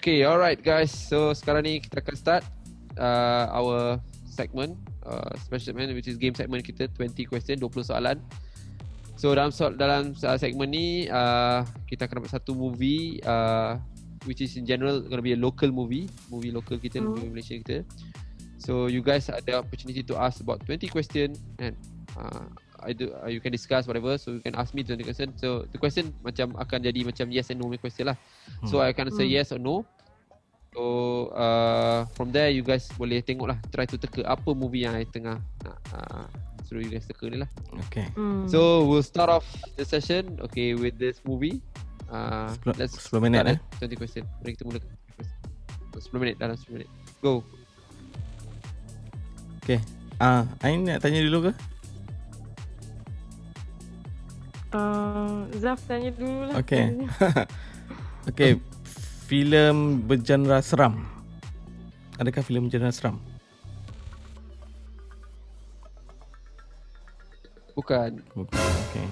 Okay, alright guys. So sekarang ni kita akan start uh, our segment, uh, special segment which is game segment kita 20 question, 20 soalan. So dalam so, dalam uh, segment ni uh, kita akan dapat satu movie uh, which is in general going to be a local movie, movie local kita, Hmm. movie Malaysia kita. So you guys ada opportunity to ask about 20 question and uh, I do, uh, you can discuss whatever so you can ask me 20 question. So the question macam akan jadi macam yes and no question lah. So I akan say Hmm. yes or no. So uh, from there you guys boleh tengok lah try to teka apa movie yang I tengah nak uh, suruh you guys teka ni lah. Okay. Hmm. So we'll start off the session okay with this movie. Uh, Sepuluh- let's 10 minit, at 20 question. Mari kita mulakan. 10 minit dalam 10 minit. Go. Okay. Ah, Ain nak tanya dulu ke? Uh, Zaf tanya dulu lah. Okay. okay. filem bergenre seram. Adakah filem bergenre seram? Bukan. Bukan. Okay.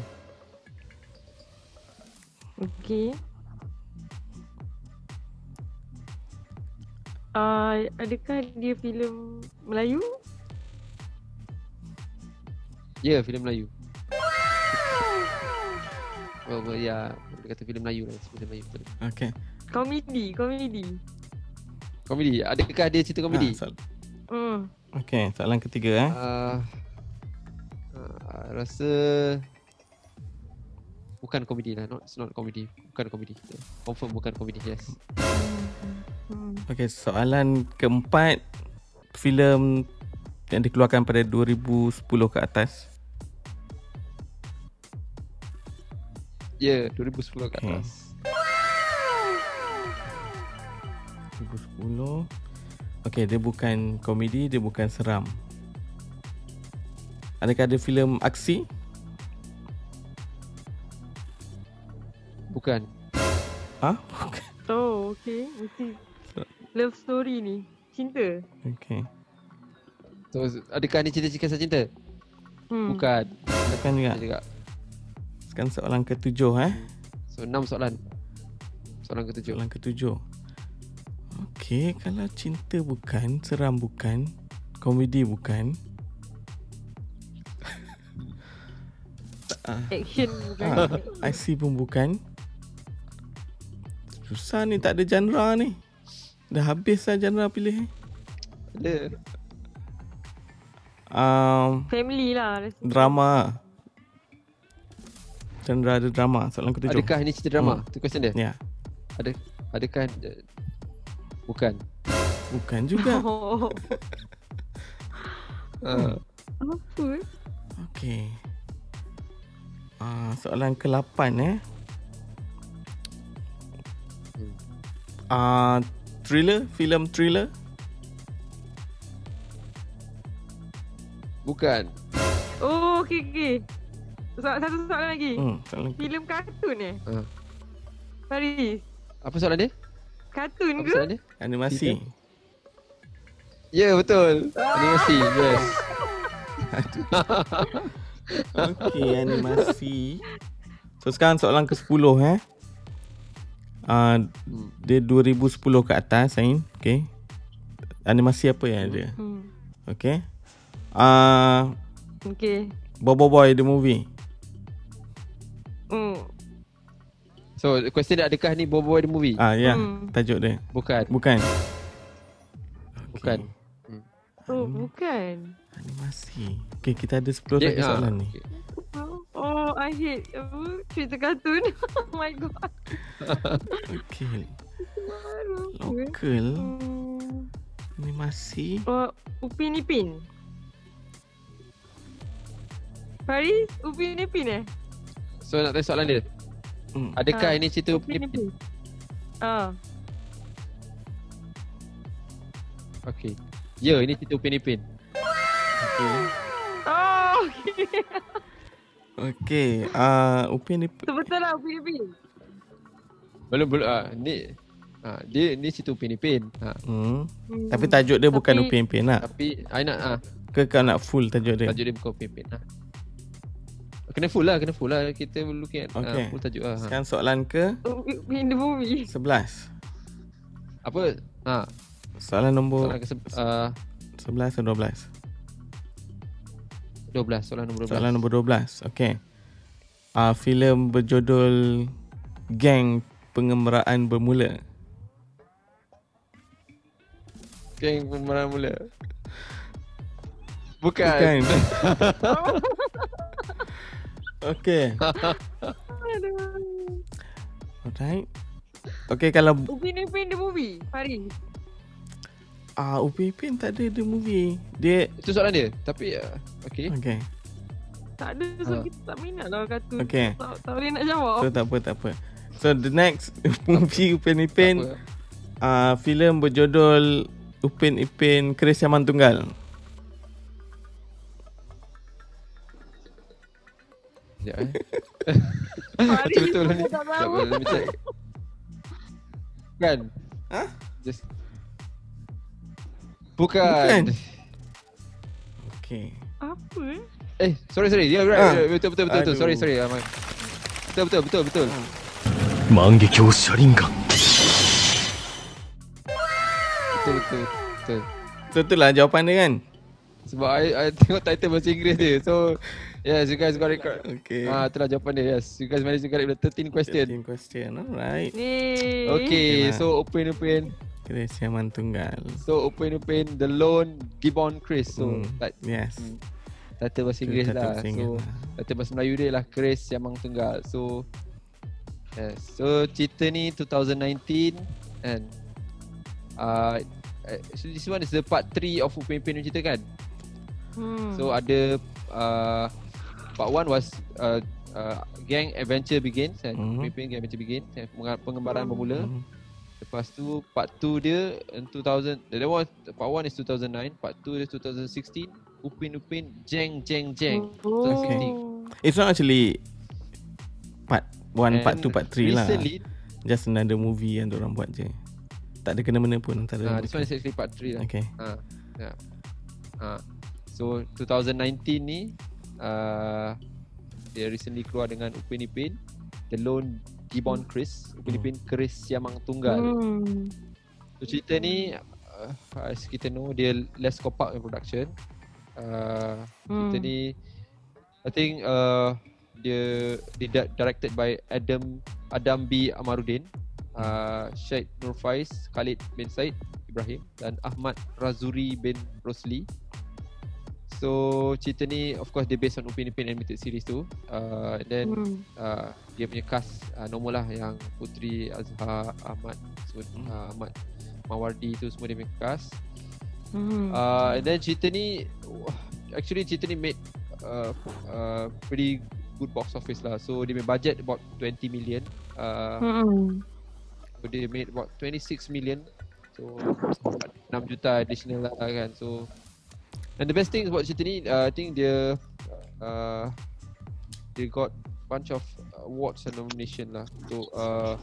Okay. Uh, adakah dia filem Melayu? Ya, yeah, filem Melayu. Oh, oh ya, dia kata filem Melayu lah, filem Melayu betul. Okay. Komedi, komedi. Komedi. Adakah dia cerita komedi? Ah, soal- Hmm. okay, soalan ketiga eh. Uh, uh, rasa bukan komedi lah, not it's not komedi, bukan komedi. Confirm bukan komedi, yes. Hmm. Okay, soalan keempat filem yang dikeluarkan pada 2010 ke atas. Ya, yeah, 2010 ke Okay. atas. 2010. Okay, dia bukan komedi, dia bukan seram. Adakah ada filem aksi? Bukan. Ah, bukan. Oh, okay. Mesti love story ni. Cinta. Okay. So, adakah ni cerita kisah cinta? Hmm. Bukan. Bukan juga. Dia juga. Sekarang soalan ketujuh eh. So, 6 soalan. Soalan ketujuh. Soalan ketujuh. Okay, kalau cinta bukan, seram bukan, komedi bukan. Action bukan. ah, IC pun bukan. Susah ni, tak ada genre ni. Dah habis lah genre pilih. eh. Ada. Um, Family lah. drama. Genre ada drama. Soalan ketujuh. Adakah ni cerita drama? Tu question dia. Ya, Ada adakah uh, bukan? bukan juga. Oh. Uh, Apa? Okey. Ah, soalan ke-8 eh. Hmm. Ah, thriller, filem thriller. bukan. Oh, okay, okay. So, satu soalan lagi. Hmm, soalan Filem kartun eh? Uh, Faris. apa soalan dia? Kartun Apa ke? soalan dia? animasi. Ya, yeah, betul. Animasi. Yes. Okey, animasi. So sekarang soalan ke-10 eh. Ah, Hmm. dia 2010 ke atas, Ain. Okey. Animasi apa yang ada? Hmm. Okey. Ah, Okay. Bobo Boy the movie. Hmm. So, the question dia adakah ni Bobo the movie? Ah, ya, Hmm. tajuk dia. Bukan. Bukan. Bukan. Okey. Oh, Hmm. bukan. Animasi. Okey, kita ada 10 Dia- lagi ah, soalan ni. okay. Oh, I hate apa? Cerita kartun. oh my god. Apa? Lokal Hmm. animasi. Oh, Upin Ipin. Faris, Upin Ipin eh? So, nak tanya soalan dia. Hmm. Adakah Ah, ini cerita Upin Ipin. Ah. Okay. Ya, ini cerita Upin Ipin. Okey. Oh, okay. Okey, ah Upin ni Tu betul lah Upin Ipin. Belum belum ah ni ah dia ni cerita Upin Ipin. Ha. hmm. Hmm. Tapi tajuk dia bukan Tapi- Upin Ipin nak. Tapi I nak ah Ke kau nak full tajuk dia? tajuk dia bukan Upin Ipin. Ha. Kena full lah, kena full lah. Kita looking at Okay. ah, full tajuk lah. Ha. Sekarang soalan ke Upin the movie. 11. Apa? Ha, Soalan nombor soalan ke uh, 11 atau 12? 12, soalan nombor 12. Soalan nombor 12. Okey. Uh, filem berjudul Gang Pengembaraan Bermula. Geng pemeran mula. Bukan. Bukan. Okey. Aduh. Alright. Okey kalau Upin Ipin the movie. Farid. ah uh, Upin Ipin tak ada the movie. Dia Itu soalan dia. Tapi uh, okay. okey. Tak ada so Ha. kita tak minat lah kartun. Okey. Tak, tak boleh nak jawab. So tak apa tak apa. So the next movie Upin Ipin apa. uh, filem berjudul Upin Ipin Keris Yaman Tunggal. sekejap eh Betul-betul lah ni Tak tahu Kan? Ha? Just Bukan Okay Apa eh? Eh, sorry sorry. Yeah, right. Ha. Betul betul betul. betul. Sorry sorry. Ah, betul betul betul betul. Ha. Mangekyo. Sharingan. Betul betul betul. Betul, betul lah jawapan dia kan. Sebab I, I tengok title bahasa Inggeris dia. So yes, you guys got it correct. Okey. Ah, itulah jawapan dia. Yes, you guys managed to get it with the 13 question. 13 question. Alright. Ni. Okay, Okay so open open. Keris Yaman Tunggal. So open open the lone Gibbon Chris. So Hmm, like Yes. hmm, title bahasa Inggeris lah. bahasa So lah. title bahasa Melayu dia lah Chris Yamang Tunggal. So yes. So cerita ni 2019 and uh, so this one is the part 3 of Upin Ipin punya cerita kan? Hmm. So ada uh, part 1 was uh, uh, Gang Adventure Begins kan? Mhm. Upin Ipin Gang Adventure Begins penga- pengembaraan bermula. Hmm. Lepas tu part 2 dia in 2000 that was part 1 is 2009, part 2 is 2016. Upin Upin Jeng Jeng Jeng. Oh. Okay. It's not actually part 1, part And 2, part 3 lah. Just another movie yang orang buat je. Tak ada kena-mena pun antara. uh, this one is actually part 3 lah. Okay. Ha. Yeah. Ha. So 2019 ni uh, dia recently keluar dengan Upin Ipin The Lone Gibbon Chris Upin Hmm. Ipin Chris Siamang Tunggal Hmm. So cerita ni uh, as kita know dia less copak in production uh, Cerita Hmm. ni I think uh, dia dia di- directed by Adam Adam B Amaruddin, uh, Syed Nur Faiz, Khalid bin Said Ibrahim dan Ahmad Razuri bin Rosli. So cerita ni of course dia based on Upin Ipin animated series tu. Uh, and then Hmm. uh, dia punya cast uh, normal lah yang Putri Azhar Ahmad so, uh, Ahmad Mawardi tu semua dia punya cast. Hmm. Uh, and then cerita ni actually cerita ni made uh, uh, pretty good box office lah. So dia punya budget about 20 million. Uh, Hmm. so dia made about 26 million. So 6 juta additional lah kan. So and the best thing about cerita ni uh, I think dia uh, they got bunch of awards and nomination lah. So uh,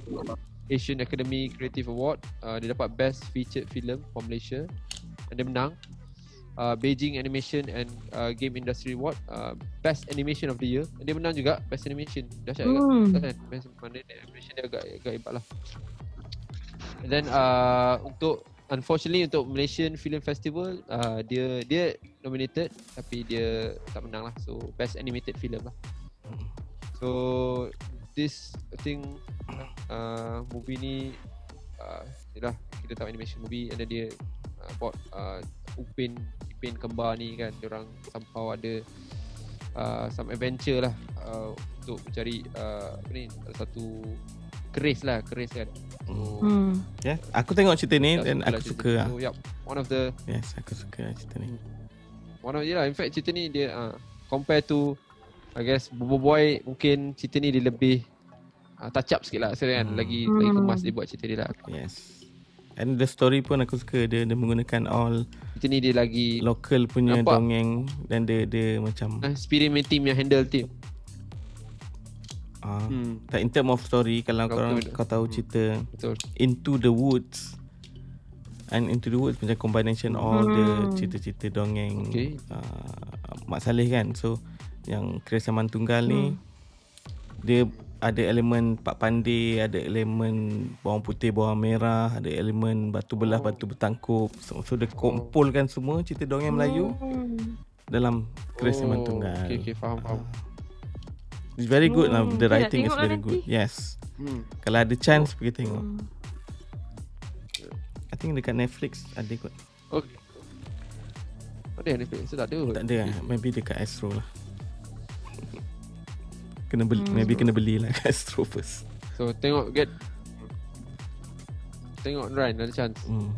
Asian Academy Creative Award uh, dia dapat best featured film for Malaysia. And dia menang. Uh, Beijing Animation and uh, Game Industry Award uh, Best Animation of the Year. And dia menang juga Best Animation. Dahsyat juga. Hmm. kan? Best mana dia animation dia agak agak hebat lah. And then uh, untuk unfortunately untuk Malaysian Film Festival uh, dia dia nominated tapi dia tak menang lah. So Best Animated Film lah. So this I think uh, movie ni uh, yalah kita tahu animation movie then dia uh, buat uh, Upin Ipin kembar ni kan. Orang somehow ada uh, some adventure lah uh, untuk mencari uh, apa ni satu keris lah keris kan so Hmm. Yeah. Aku tengok cerita ni dan lah aku suka lah. yep one of the Yes, aku suka cerita ni. one of yeah, in fact cerita ni dia uh, compare to I guess Bobo Boy mungkin cerita ni dia lebih uh, touch up sikit lah so, kan Hmm. lagi lagi Hmm. kemas dia buat cerita dia lah Yes. And the story pun aku suka dia dia menggunakan all cerita ni dia lagi local punya Nampak? dongeng dan dia dia macam uh, experimenting team yang handle team ah hmm, tak in term of story kalau kau betul. kau tahu cerita betul Into the Woods and Into the Woods macam combination all the Hmm. cerita-cerita dongeng Okay. uh, Mak Saleh kan so yang Chris Yaman Tunggal ni dia ada elemen Pak Pandey, ada elemen bawang putih, bawang merah, ada elemen batu belah, Oh. batu bertangkup. So, so dia kumpulkan semua cerita dongeng Melayu Hmm. dalam Keris Memang Tunggal. Okay, okay, faham, faham. It's very good lah. Hmm, The writing is lah very nanti. good. Yes. Hmm. Kalau ada chance pergi tengok. Hmm. I think dekat Netflix ada kot. Okay. Ada yang Netflix? Saya tak ada. Tak ada lah. Maybe dekat Astro lah. Kena beli, Hmm. maybe kena beli lah kat Astro first. So tengok get Tengok Ryan ada chance Hmm.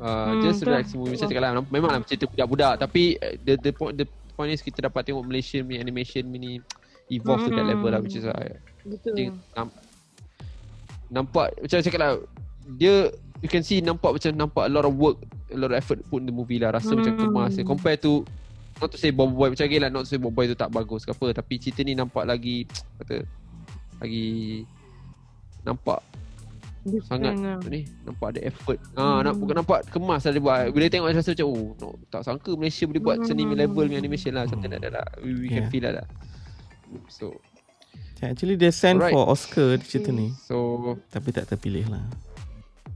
uh, Hmm, Just betul. relax movie Macam cakap lah Memang lah cerita budak-budak Tapi uh, the, the, point, the point is Kita dapat tengok Malaysian punya animation ni Evolve to that Hmm. level lah Which is uh, Betul. dia, nam, Nampak Macam cakap lah Dia You can see nampak macam Nampak a lot of work A lot of effort put in the movie lah Rasa macam Hmm. kemas Compare to Not to say Bob Boy Macam lagi lah Not to say Bob Boy tu tak bagus ke apa Tapi cerita ni nampak lagi Kata Lagi Nampak sangat Different lah. ni nampak ada effort. Ha nak bukan nampak kemas lah dia buat. Bila tengok rasa macam oh no, tak sangka Malaysia boleh buat macam ni Hmm. level punya animation lah. Something like that lah. We, we can Yeah. feel that lah. So Yeah, Actually dia send Alright. for Oscar di cerita ni. so Tapi tak terpilih lah.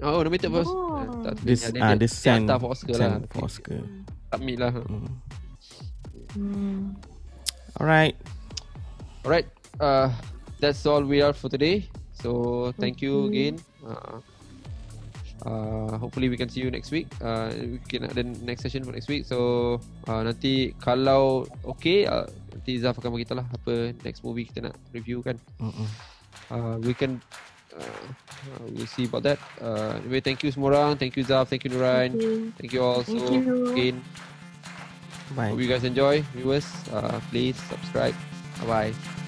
oh nominated for Oh. eh, tak Dia, dia, ah, dia send, hantar for Oscar send lah. for Oscar. Submit lah. Hmm. Hmm. Alright. Alright. Uh that's all we are for today. So thank you Okay. again. Uh, uh, hopefully we can see you next week. Uh, we can ada next session for next week. So uh, nanti kalau okay, uh, nanti Zaf akan beritahu lah apa next movie kita nak review kan. Mm-mm. Uh, we can uh, uh, we'll see about that. Uh, anyway, thank you semua orang. Thank you Zaf. Thank you Nurain. Okay. Thank you all. Thank so you. again, Bye. hope you guys enjoy. Viewers, uh, please subscribe. Bye bye.